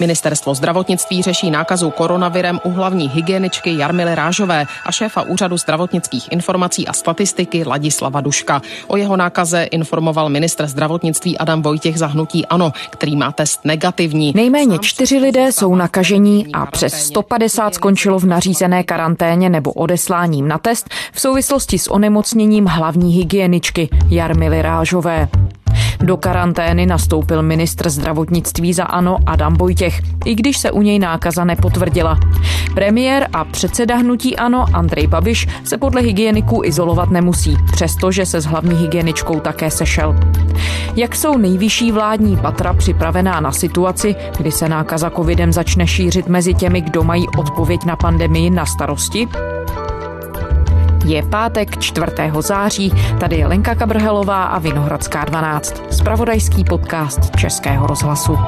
Ministerstvo zdravotnictví řeší nákazu koronavirem u hlavní hygieničky Jarmily Rážové a šéfa Úřadu zdravotnických informací a statistiky Ladislava Duška. O jeho nákaze informoval ministr zdravotnictví Adam Vojtěch za hnutí ANO, který má test negativní. Nejméně čtyři lidé jsou nakažení a přes 150 skončilo v nařízené karanténě nebo odesláním na test v souvislosti s onemocněním hlavní hygieničky Jarmily Rážové. Do karantény nastoupil ministr zdravotnictví za ANO Adam Vojtěch, i když se u něj nákaza nepotvrdila. Premiér a předseda hnutí ANO Andrej Babiš se podle hygieniků izolovat nemusí, přestože se s hlavní hygieničkou také sešel. Jak jsou nejvyšší vládní patra připravená na situaci, kdy se nákaza covidem začne šířit mezi těmi, kdo mají odpověď na pandemii na starosti? Je pátek 4. září, tady je Lenka Kabrhelová a Vinohradská 12, spravodajský podcast Českého rozhlasu.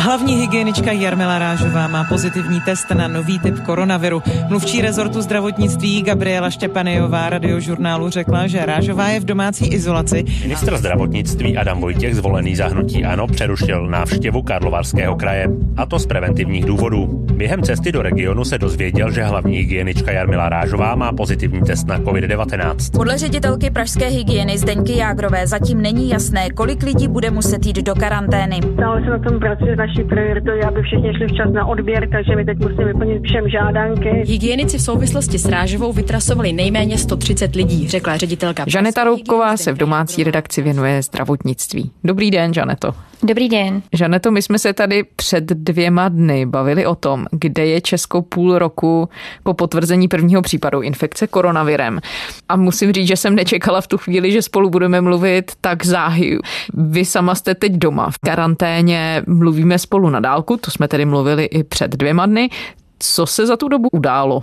Hlavní hygienička Jarmila Rážová má pozitivní test na nový typ koronaviru. Mluvčí rezortu zdravotnictví Gabriela Štěpanejová radiožurnálu řekla, že Rážová je v domácí izolaci. Ministr zdravotnictví Adam Vojtěch, zvolený za hnutí ANO, přerušil návštěvu Karlovarského kraje. A to z preventivních důvodů. Během cesty do regionu se dozvěděl, že hlavní hygienička Jarmila Rážová má pozitivní test na COVID-19. Podle ředitelky pražské hygieny Zdeňky Jágrové zatím není jasné, kolik lidí bude muset jít do karantény. Stále se na tom pracuje naší prioritou je, aby všichni šli včas na odběr, takže my teď musíme vyplnit všem žádanky. Hygienici v souvislosti s Rážovou vytrasovali nejméně 130 lidí, řekla ředitelka. Žaneta Roubková se v domácí redakci věnuje zdravotnictví. Dobrý den, Žaneto. Dobrý den. Žaneto, my jsme se tady před dvěma dny bavili o tom, kde je Česko půl roku po potvrzení prvního případu infekce koronavirem. A musím říct, že jsem nečekala v tu chvíli, že spolu budeme mluvit tak záhy. Vy sama jste teď doma v karanténě, mluvíme spolu na dálku, to jsme tedy mluvili i před dvěma dny. Co se za tu dobu událo?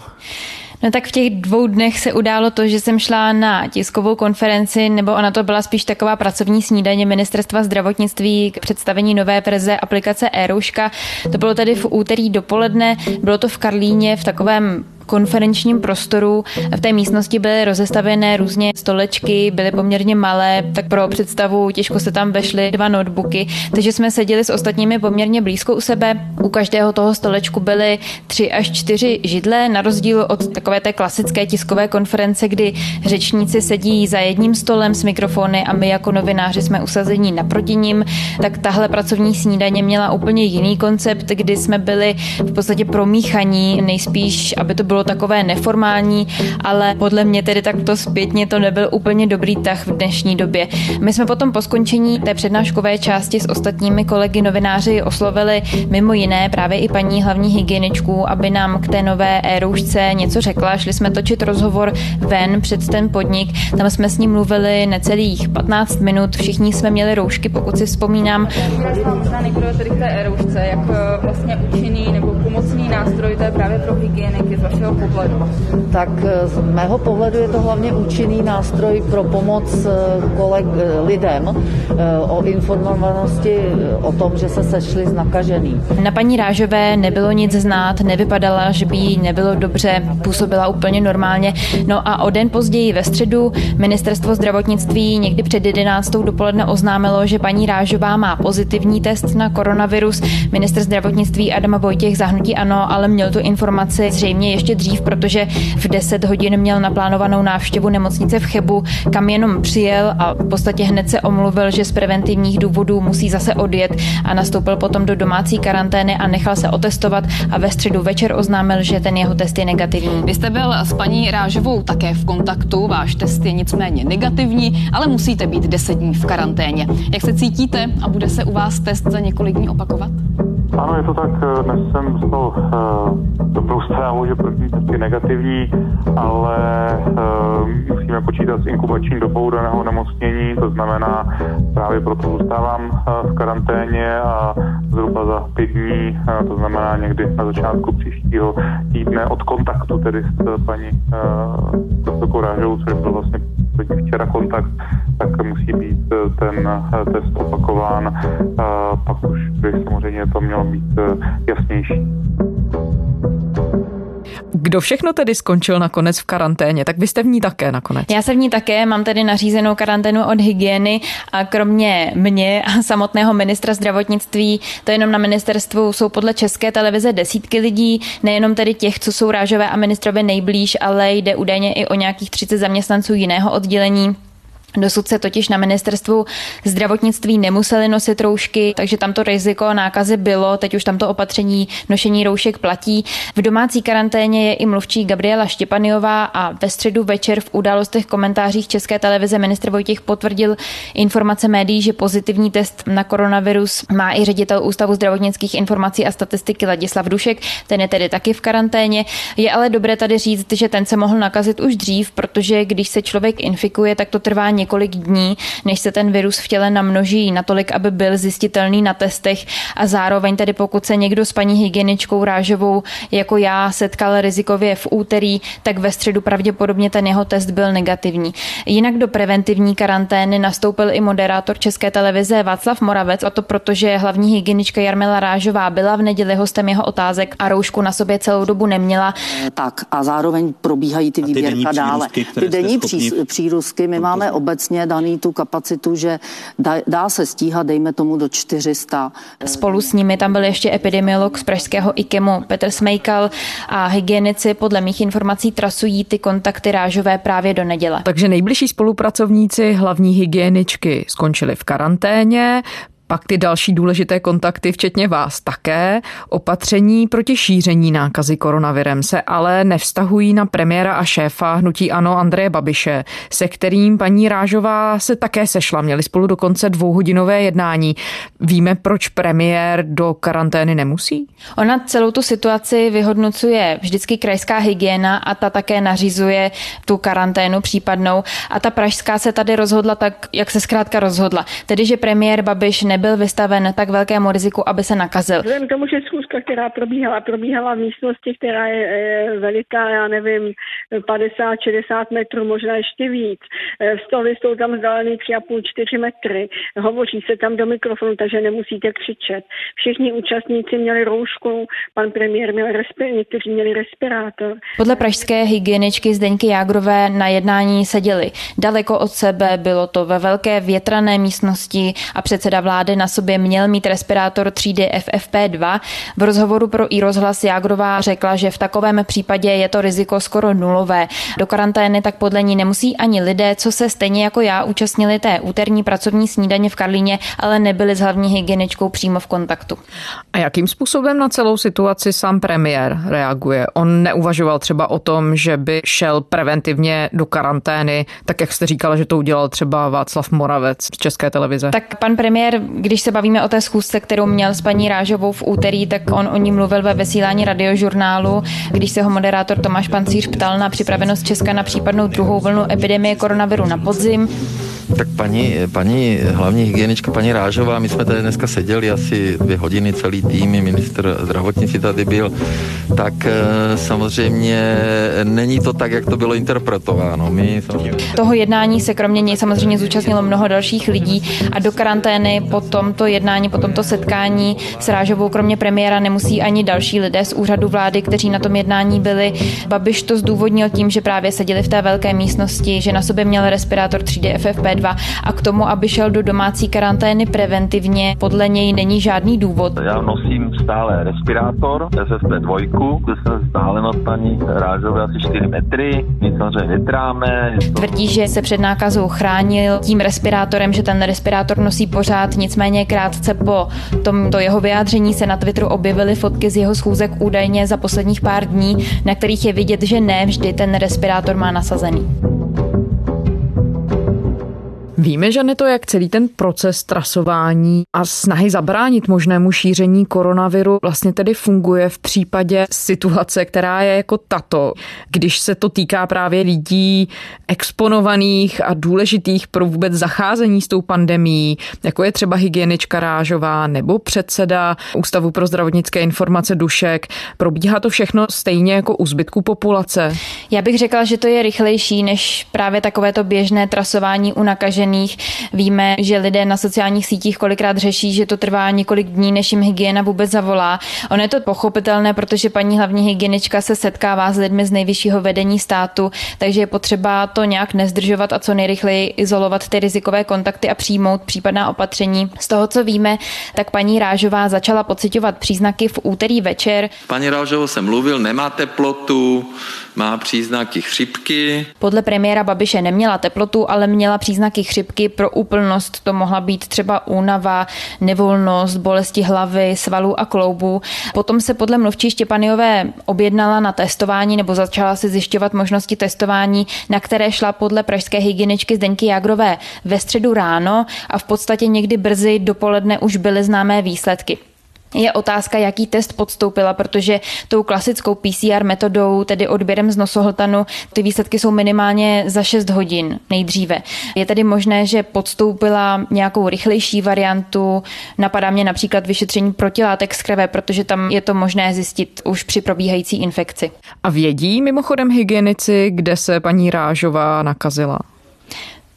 No tak v těch dvou dnech se událo to, že jsem šla na tiskovou konferenci, nebo ona to byla spíš taková pracovní snídaně ministerstva zdravotnictví k představení nové verze aplikace e-rouška. To bylo tady v úterý dopoledne, bylo to v Karlíně v takovém konferenčním prostoru. V té místnosti byly rozestavené různě stolečky, byly poměrně malé, tak pro představu těžko se tam vešly dva notebooky, takže jsme seděli s ostatními poměrně blízko u sebe. U každého toho stolečku byly tři až čtyři židle, na rozdíl od takové té klasické tiskové konference, kdy řečníci sedí za jedním stolem s mikrofony a my jako novináři jsme usazení naproti ním, tak tahle pracovní snídaně měla úplně jiný koncept, kdy jsme byli v podstatě promíchaní, nejspíš, aby to bylo bylo takové neformální, ale podle mě tedy takto zpětně to nebyl úplně dobrý tah v dnešní době. My jsme potom po skončení té přednáškové části s ostatními kolegy novináři oslovili mimo jiné právě i paní hlavní hygieničku, aby nám k té nové e-roušce něco řekla. Šli jsme točit rozhovor ven před ten podnik, tam jsme s ním mluvili necelých 15 minut, všichni jsme měli roušky, pokud si vzpomínám. Nejprve tedy k té e-roušce, jak eh, vlastně účinný nebo pomocný nástroj to je právě pro hygieniky z vašeho pohledu? Tak eh, z mého pohledu je to hlavně účinný nástroj pro pomoc eh, koleg, eh, lidem o informovanosti o tom, že se sešli z nakažený. Na paní Rážové nebylo nic znát, nevypadala, že by jí nebylo dobře, působila úplně normálně. No a o den později ve středu ministerstvo zdravotnictví někdy před 11. dopoledne oznámilo, že paní Rážová má pozitivní test na koronavirus. Minister zdravotnictví Adama Vojtěch zahnutí ano, ale měl tu informaci zřejmě ještě dřív, protože v 10 hodin měl naplánovanou návštěvu nemocnice v Chebu, kam jenom přijel a v podstatě hned se omluvil, že z preventivních důvodů musí zase odjet a nastoupil potom do domácí karantény a nechal se otestovat a ve středu večer oznámil, že ten jeho test je negativní. Vy jste byl s paní Rážovou také v kontaktu, váš test je nicméně negativní, ale musíte být 10 dní v karanténě. Jak se cítíte a bude se u vás test za několik dní opakovat? Ano, je to tak. Dnes jsem dostal uh, dobrou zprávu, že první test je negativní, ale uh, musíme počítat s inkubační dobou daného nemocnění, to znamená, právě proto zůstávám uh, v karanténě a zhruba za pět dní, uh, to znamená někdy na začátku příštího týdne od kontaktu tedy s paní uh, doktorkou Rážovou, což byl vlastně včera kontakt, tak musí být ten test opakován. Pak už by samozřejmě to mělo být jasnější. Kdo všechno tedy skončil nakonec v karanténě? Tak vy jste v ní také nakonec. Já se v ní také, mám tedy nařízenou karanténu od hygieny a kromě mě a samotného ministra zdravotnictví, to jenom na ministerstvu jsou podle České televize desítky lidí, nejenom tedy těch, co jsou rážové a ministrovi nejblíž, ale jde údajně i o nějakých 30 zaměstnanců jiného oddělení. Dosud se totiž na ministerstvu zdravotnictví nemuseli nosit roušky, takže tamto riziko nákazy bylo, teď už tamto opatření nošení roušek platí. V domácí karanténě je i mluvčí Gabriela Štěpaniová a ve středu večer v událostech komentářích České televize ministr Vojtěch potvrdil informace médií, že pozitivní test na koronavirus má i ředitel Ústavu zdravotnických informací a statistiky Ladislav Dušek, ten je tedy taky v karanténě. Je ale dobré tady říct, že ten se mohl nakazit už dřív, protože když se člověk infikuje, tak to trvá dní, než se ten virus v těle namnoží natolik, aby byl zjistitelný na testech a zároveň tedy pokud se někdo s paní hygieničkou Rážovou jako já setkal rizikově v úterý, tak ve středu pravděpodobně ten jeho test byl negativní. Jinak do preventivní karantény nastoupil i moderátor České televize Václav Moravec, a to proto, že hlavní hygienička Jarmila Rážová byla v neděli hostem jeho otázek a roušku na sobě celou dobu neměla. Tak a zároveň probíhají ty výběrka dále. Ty denní přírůstky, my máme obecně obecně daný tu kapacitu, že dá, dá se stíhat, dejme tomu, do 400. Spolu s nimi tam byl ještě epidemiolog z pražského IKEMu Petr Smejkal a hygienici podle mých informací trasují ty kontakty rážové právě do neděle. Takže nejbližší spolupracovníci hlavní hygieničky skončili v karanténě, pak ty další důležité kontakty, včetně vás také. Opatření proti šíření nákazy koronavirem se ale nevztahují na premiéra a šéfa hnutí Ano Andreje Babiše, se kterým paní Rážová se také sešla. Měli spolu dokonce dvouhodinové jednání. Víme, proč premiér do karantény nemusí? Ona celou tu situaci vyhodnocuje vždycky krajská hygiena a ta také nařizuje tu karanténu případnou. A ta pražská se tady rozhodla tak, jak se zkrátka rozhodla. Tedy, že premiér Babiš ne nebyl vystaven tak velkému riziku, aby se nakazil. Vzhledem k tomu, že schůzka, která probíhala, probíhala v místnosti, která je veliká, já nevím, 50-60 metrů, možná ještě víc. Eh, stoly jsou tam vzdálený 3,5-4 metry. Hovoří se tam do mikrofonu, takže nemusíte křičet. Všichni účastníci měli roušku, pan premiér měl respirátor, někteří měli respirátor. Podle pražské hygieničky Zdeňky Jágrové na jednání seděli daleko od sebe, bylo to ve velké větrané místnosti a předseda vlády vlády na sobě měl mít respirátor třídy FFP2. V rozhovoru pro i rozhlas Jágrová řekla, že v takovém případě je to riziko skoro nulové. Do karantény tak podle ní nemusí ani lidé, co se stejně jako já účastnili té úterní pracovní snídaně v Karlíně, ale nebyli s hlavní hygieničkou přímo v kontaktu. A jakým způsobem na celou situaci sám premiér reaguje? On neuvažoval třeba o tom, že by šel preventivně do karantény, tak jak jste říkala, že to udělal třeba Václav Moravec z České televize. Tak pan premiér když se bavíme o té schůzce, kterou měl s paní Rážovou v úterý, tak on o ní mluvil ve vysílání radiožurnálu. Když se ho moderátor Tomáš Pancíř ptal na připravenost Česka na případnou druhou vlnu epidemie koronaviru na podzim, tak paní, paní hlavní hygienička, paní Rážová, my jsme tady dneska seděli asi dvě hodiny, celý tým, ministr zdravotnictví tady byl, tak eh, samozřejmě není to tak, jak to bylo interpretováno. My samozřejmě... Toho jednání se kromě něj samozřejmě zúčastnilo mnoho dalších lidí a do karantény po tomto jednání, po tomto setkání s Rážovou kromě premiéra nemusí ani další lidé z úřadu vlády, kteří na tom jednání byli. Babiš to zdůvodnil tím, že právě seděli v té velké místnosti, že na sobě měl respirátor třídy FFP2 a k tomu, aby šel do domácí karantény preventivně, podle něj není žádný důvod. Já nosím stále respirátor SSP2, kde jsem vzdálenost paní Rážové asi 4 metry, my samozřejmě netráme. To... Tvrdí, že se před nákazou chránil tím respirátorem, že ten respirátor nosí pořád, nicméně krátce po tomto jeho vyjádření se na Twitteru objevily fotky z jeho schůzek údajně za posledních pár dní, na kterých je vidět, že ne vždy ten respirátor má nasazený. Víme, že to, jak celý ten proces trasování a snahy zabránit možnému šíření koronaviru vlastně tedy funguje v případě situace, která je jako tato, když se to týká právě lidí exponovaných a důležitých pro vůbec zacházení s tou pandemí, jako je třeba hygienička Rážová nebo předseda Ústavu pro zdravotnické informace Dušek. Probíhá to všechno stejně jako u zbytku populace? Já bych řekla, že to je rychlejší než právě takovéto běžné trasování u nakažených nakažených. Víme, že lidé na sociálních sítích kolikrát řeší, že to trvá několik dní, než jim hygiena vůbec zavolá. Ono je to pochopitelné, protože paní hlavní hygienička se setkává s lidmi z nejvyššího vedení státu, takže je potřeba to nějak nezdržovat a co nejrychleji izolovat ty rizikové kontakty a přijmout případná opatření. Z toho, co víme, tak paní Rážová začala pocitovat příznaky v úterý večer. Paní Rážovou jsem mluvil, nemá teplotu, má příznaky chřipky. Podle premiéra Babiše neměla teplotu, ale měla příznaky chřipky. Pro úplnost to mohla být třeba únava, nevolnost, bolesti hlavy, svalů a kloubů. Potom se podle mluvčí Štěpaniové objednala na testování nebo začala si zjišťovat možnosti testování, na které šla podle pražské hygieničky Zdeňky Jagrové ve středu ráno a v podstatě někdy brzy dopoledne už byly známé výsledky. Je otázka, jaký test podstoupila, protože tou klasickou PCR metodou, tedy odběrem z nosohltanu, ty výsledky jsou minimálně za 6 hodin nejdříve. Je tedy možné, že podstoupila nějakou rychlejší variantu. Napadá mě například vyšetření protilátek z krve, protože tam je to možné zjistit už při probíhající infekci. A vědí mimochodem hygienici, kde se paní Rážová nakazila?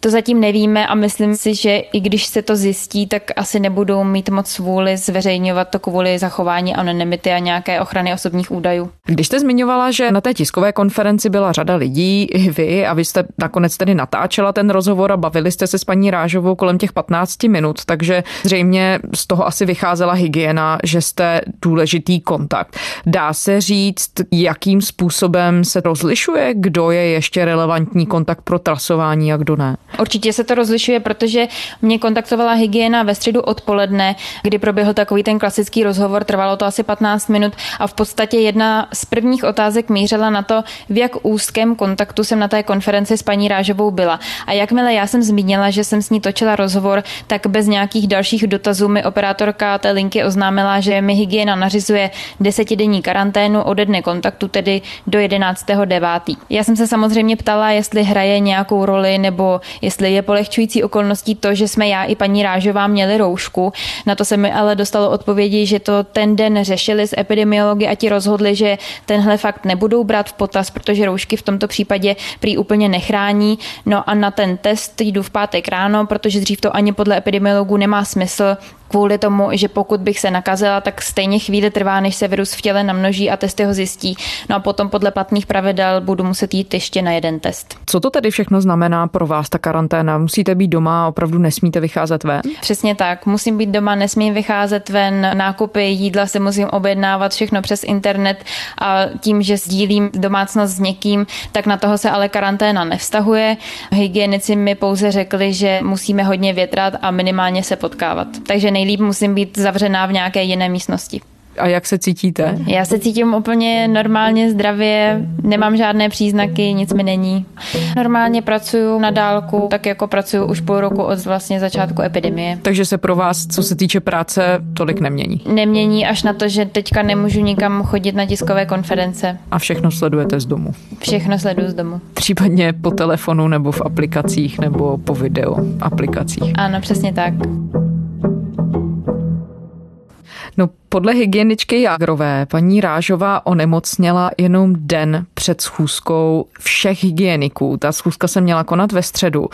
To zatím nevíme a myslím si, že i když se to zjistí, tak asi nebudou mít moc vůli zveřejňovat to kvůli zachování anonymity a nějaké ochrany osobních údajů. Když jste zmiňovala, že na té tiskové konferenci byla řada lidí, i vy, a vy jste nakonec tedy natáčela ten rozhovor a bavili jste se s paní Rážovou kolem těch 15 minut, takže zřejmě z toho asi vycházela hygiena, že jste důležitý kontakt. Dá se říct, jakým způsobem se rozlišuje, kdo je ještě relevantní kontakt pro trasování a kdo ne? Určitě se to rozlišuje, protože mě kontaktovala hygiena ve středu odpoledne, kdy proběhl takový ten klasický rozhovor, trvalo to asi 15 minut a v podstatě jedna z prvních otázek mířila na to, v jak úzkém kontaktu jsem na té konferenci s paní Rážovou byla. A jakmile já jsem zmínila, že jsem s ní točila rozhovor, tak bez nějakých dalších dotazů mi operátorka té linky oznámila, že mi hygiena nařizuje desetidenní karanténu ode dne kontaktu, tedy do 11.9. Já jsem se samozřejmě ptala, jestli hraje nějakou roli nebo jestli je polehčující okolností to, že jsme já i paní Rážová měli roušku. Na to se mi ale dostalo odpovědi, že to ten den řešili s epidemiology a ti rozhodli, že tenhle fakt nebudou brát v potaz, protože roušky v tomto případě prý úplně nechrání. No a na ten test jdu v pátek ráno, protože dřív to ani podle epidemiologů nemá smysl, kvůli tomu, že pokud bych se nakazila, tak stejně chvíli trvá, než se virus v těle namnoží a testy ho zjistí. No a potom podle platných pravidel budu muset jít ještě na jeden test. Co to tedy všechno znamená pro vás ta karanténa? Musíte být doma a opravdu nesmíte vycházet ven? Přesně tak. Musím být doma, nesmím vycházet ven. Nákupy, jídla se musím objednávat všechno přes internet a tím, že sdílím domácnost s někým, tak na toho se ale karanténa nevztahuje. Hygienici mi pouze řekli, že musíme hodně větrat a minimálně se potkávat. Takže nejlíp musím být zavřená v nějaké jiné místnosti. A jak se cítíte? Já se cítím úplně normálně, zdravě, nemám žádné příznaky, nic mi není. Normálně pracuju na dálku, tak jako pracuju už půl roku od vlastně začátku epidemie. Takže se pro vás, co se týče práce, tolik nemění? Nemění až na to, že teďka nemůžu nikam chodit na tiskové konference. A všechno sledujete z domu? Všechno sleduju z domu. Případně po telefonu nebo v aplikacích nebo po video aplikacích? Ano, přesně tak. No podle hygieničky Jágrové paní Rážová onemocněla jenom den před schůzkou všech hygieniků. Ta schůzka se měla konat ve středu.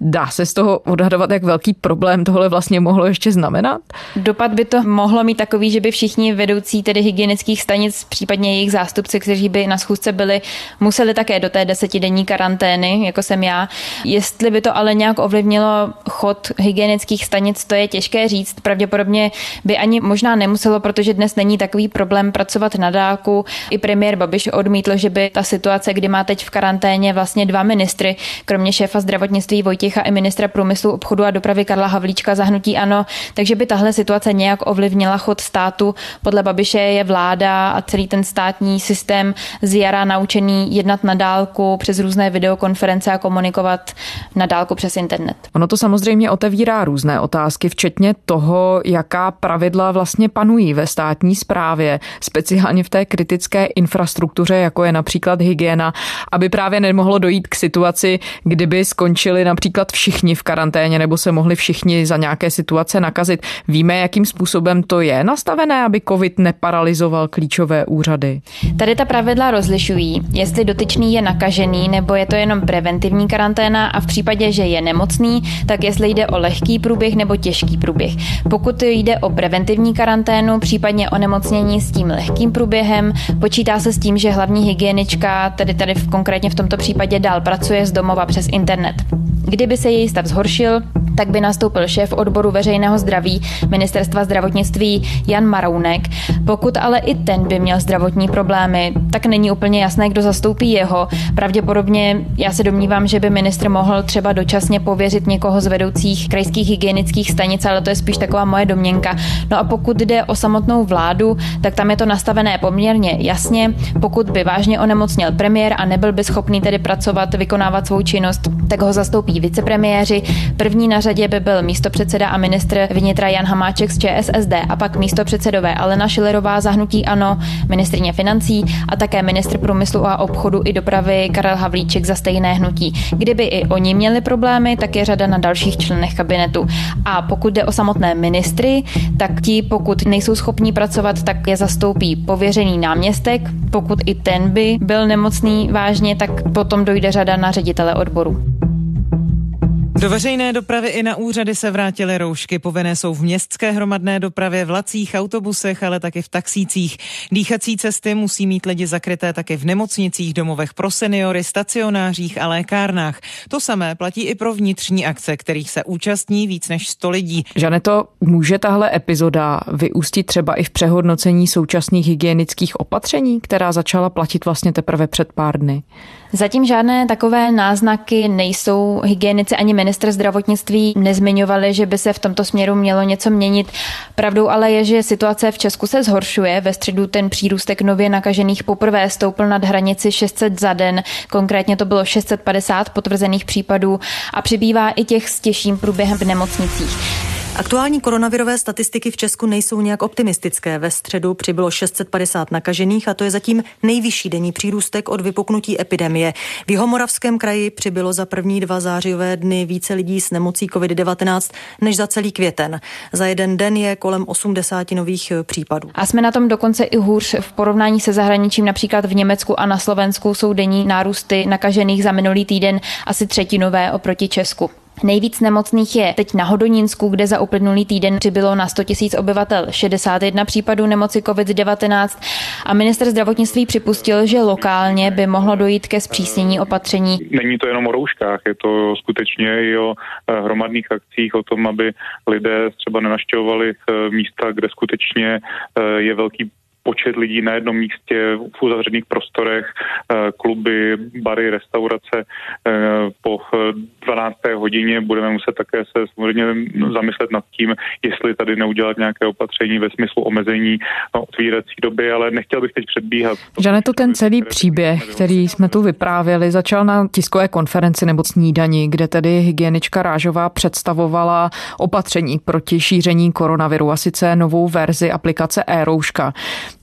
Dá se z toho odhadovat, jak velký problém tohle vlastně mohlo ještě znamenat? Dopad by to mohlo mít takový, že by všichni vedoucí tedy hygienických stanic, případně jejich zástupci, kteří by na schůzce byli, museli také do té desetidenní karantény, jako jsem já. Jestli by to ale nějak ovlivnilo chod hygienických stanic, to je těžké říct. Pravděpodobně by ani možná nemuselo, protože dnes není takový problém pracovat na dálku. I premiér Babiš odmítl, že by ta situace, kdy má teď v karanténě vlastně dva ministry, kromě šéfa zdravotnictví Vojtěch Vojtěcha i ministra průmyslu, obchodu a dopravy Karla Havlíčka zahnutí ano, takže by tahle situace nějak ovlivnila chod státu. Podle Babiše je vláda a celý ten státní systém z jara naučený jednat na dálku přes různé videokonference a komunikovat na dálku přes internet. Ono to samozřejmě otevírá různé otázky, včetně toho, jaká pravidla vlastně panují ve státní správě, speciálně v té kritické infrastruktuře, jako je například hygiena, aby právě nemohlo dojít k situaci, kdyby skončili například například všichni v karanténě nebo se mohli všichni za nějaké situace nakazit. Víme, jakým způsobem to je nastavené, aby COVID neparalizoval klíčové úřady? Tady ta pravidla rozlišují, jestli dotyčný je nakažený nebo je to jenom preventivní karanténa a v případě, že je nemocný, tak jestli jde o lehký průběh nebo těžký průběh. Pokud jde o preventivní karanténu, případně o nemocnění s tím lehkým průběhem, počítá se s tím, že hlavní hygienička, tedy tady v konkrétně v tomto případě dál pracuje z domova přes internet. Kdyby se její stav zhoršil, tak by nastoupil šéf odboru veřejného zdraví ministerstva zdravotnictví Jan Marounek. Pokud ale i ten by měl zdravotní problémy, tak není úplně jasné, kdo zastoupí jeho. Pravděpodobně já se domnívám, že by ministr mohl třeba dočasně pověřit někoho z vedoucích krajských hygienických stanic, ale to je spíš taková moje domněnka. No a pokud jde o samotnou vládu, tak tam je to nastavené poměrně jasně. Pokud by vážně onemocněl premiér a nebyl by schopný tedy pracovat, vykonávat svou činnost, tak ho zastoupí vicepremiéři. První na řadě by byl místopředseda a ministr vnitra Jan Hamáček z ČSSD a pak místopředsedové Alena Šilerová za hnutí ANO, ministrině financí a také ministr průmyslu a obchodu i dopravy Karel Havlíček za stejné hnutí. Kdyby i oni měli problémy, tak je řada na dalších členech kabinetu. A pokud jde o samotné ministry, tak ti, pokud nejsou schopní pracovat, tak je zastoupí pověřený náměstek. Pokud i ten by byl nemocný vážně, tak potom dojde řada na ředitele odboru. Do veřejné dopravy i na úřady se vrátily roušky. Povinné jsou v městské hromadné dopravě, vlacích, autobusech, ale taky v taxících. Dýchací cesty musí mít lidi zakryté také v nemocnicích, domovech pro seniory, stacionářích a lékárnách. To samé platí i pro vnitřní akce, kterých se účastní víc než 100 lidí. Žaneto, může tahle epizoda vyústit třeba i v přehodnocení současných hygienických opatření, která začala platit vlastně teprve před pár dny? Zatím žádné takové náznaky nejsou. Hygienici ani minister zdravotnictví nezmiňovali, že by se v tomto směru mělo něco měnit. Pravdou ale je, že situace v Česku se zhoršuje. Ve středu ten přírůstek nově nakažených poprvé stoupl nad hranici 600 za den. Konkrétně to bylo 650 potvrzených případů a přibývá i těch s těžším průběhem v nemocnicích. Aktuální koronavirové statistiky v Česku nejsou nějak optimistické. Ve středu přibylo 650 nakažených a to je zatím nejvyšší denní přírůstek od vypuknutí epidemie. V Jihomoravském kraji přibylo za první dva zářijové dny více lidí s nemocí COVID-19 než za celý květen. Za jeden den je kolem 80 nových případů. A jsme na tom dokonce i hůř v porovnání se zahraničím. Například v Německu a na Slovensku jsou denní nárůsty nakažených za minulý týden asi třetinové oproti Česku. Nejvíc nemocných je teď na Hodonínsku, kde za uplynulý týden přibylo na 100 000 obyvatel 61 případů nemoci COVID-19 a minister zdravotnictví připustil, že lokálně by mohlo dojít ke zpřísnění opatření. Není to jenom o rouškách, je to skutečně i o eh, hromadných akcích, o tom, aby lidé třeba nenaštěvovali eh, místa, kde skutečně eh, je velký počet lidí na jednom místě v uzavřených prostorech, eh, kluby, bary, restaurace. Eh, po 12. hodině budeme muset také se samozřejmě zamyslet nad tím, jestli tady neudělat nějaké opatření ve smyslu omezení otvírací doby, ale nechtěl bych teď předbíhat. to ten celý příběh, který jsme tu vyprávěli, začal na tiskové konferenci nebo snídani, kde tedy hygienička Rážová představovala opatření proti šíření koronaviru a sice novou verzi aplikace e-rouška.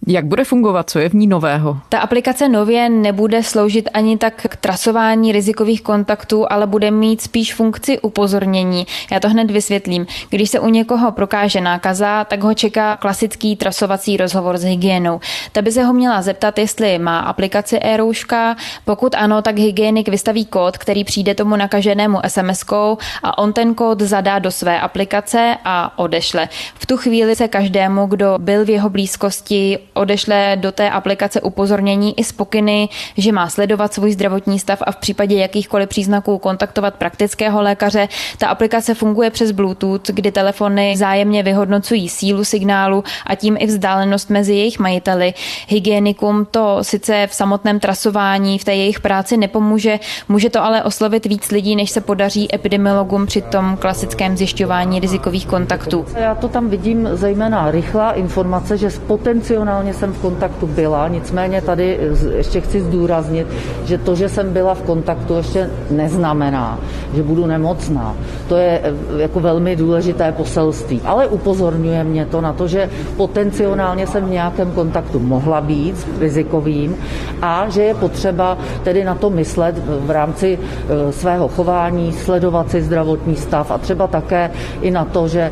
Jak bude fungovat? Co je v ní nového? Ta aplikace nově nebude sloužit ani tak k trasování rizikových kontaktů, ale bude mít spíš funkci upozornění. Já to hned vysvětlím. Když se u někoho prokáže nákaza, tak ho čeká klasický trasovací rozhovor s hygienou. Ta by se ho měla zeptat, jestli má aplikaci e-rouška. Pokud ano, tak hygienik vystaví kód, který přijde tomu nakaženému SMS-kou a on ten kód zadá do své aplikace a odešle. V tu chvíli se každému, kdo byl v jeho blízkosti, odešle do té aplikace upozornění i spokyny, že má sledovat svůj zdravotní stav a v případě jakýchkoliv příznaků kontaktovat praktického lékaře. Ta aplikace funguje přes Bluetooth, kdy telefony zájemně vyhodnocují sílu signálu a tím i vzdálenost mezi jejich majiteli. Hygienikům to sice v samotném trasování, v té jejich práci nepomůže, může to ale oslovit víc lidí, než se podaří epidemiologům při tom klasickém zjišťování rizikových kontaktů. Já to tam vidím zejména rychlá informace, že potenciálně Minimálně jsem v kontaktu byla, nicméně tady ještě chci zdůraznit, že to, že jsem byla v kontaktu, ještě neznamená, že budu nemocná. To je eh, jako velmi důležité poselství. Ale upozorňuje mě to na to, že potenciálně jsem v nějakém kontaktu mohla být rizikovým a že je potřeba tedy na to myslet v rámci e, svého chování, sledovat si zdravotní stav a třeba také i na to, že e,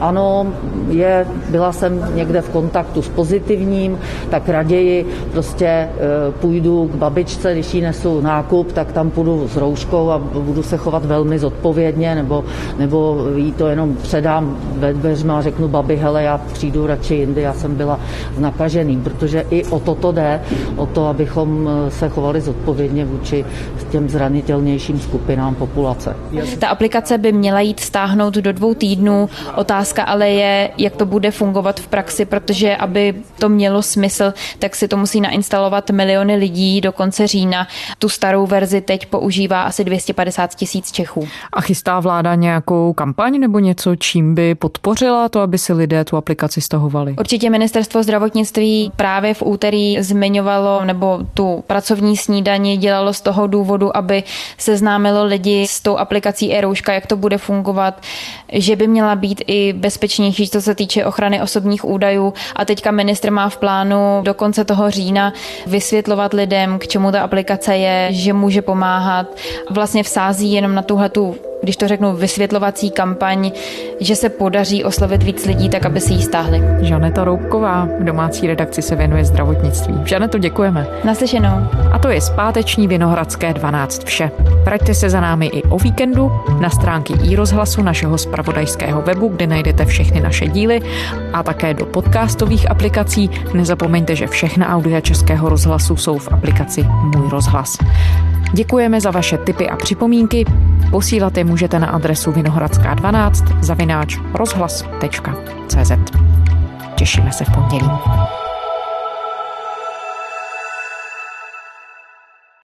ano, je, byla jsem někde v kontaktu pozitivním, tak raději prostě e, půjdu k babičce, když jí nesu nákup, tak tam půjdu s rouškou a budu se chovat velmi zodpovědně, nebo, nebo jí to jenom předám ve dveřma a řeknu babi, hele, já přijdu radši jindy, já jsem byla s nakaženým, protože i o toto jde, o to, abychom se chovali zodpovědně vůči těm zranitelnějším skupinám populace. Ta aplikace by měla jít stáhnout do dvou týdnů. Otázka ale je, jak to bude fungovat v praxi, protože aby to mělo smysl, tak si to musí nainstalovat miliony lidí do konce října. Tu starou verzi teď používá asi 250 tisíc Čechů. A chystá vláda nějakou kampaň nebo něco, čím by podpořila to, aby si lidé tu aplikaci stahovali? Určitě ministerstvo zdravotnictví právě v úterý zmiňovalo nebo tu pracovní snídani dělalo z toho důvodu, aby seznámilo lidi s tou aplikací e-rouška, jak to bude fungovat, že by měla být i bezpečnější, co se týče ochrany osobních údajů. A teďka ministr má v plánu do konce toho října vysvětlovat lidem, k čemu ta aplikace je, že může pomáhat. Vlastně vsází jenom na tuhle tu když to řeknu, vysvětlovací kampaň, že se podaří oslovit víc lidí, tak aby si ji stáhli. Žaneta Roubková v domácí redakci se věnuje zdravotnictví. Žaneto, děkujeme. Naslyšenou. A to je zpáteční Vinohradské 12 vše. Vraťte se za námi i o víkendu na stránky i rozhlasu našeho spravodajského webu, kde najdete všechny naše díly a také do podcastových aplikací. Nezapomeňte, že všechna audia Českého rozhlasu jsou v aplikaci Můj rozhlas. Děkujeme za vaše tipy a připomínky. Posílat je můžete na adresu vinohradská12 zavináč rozhlas.cz. Těšíme se v pondělí.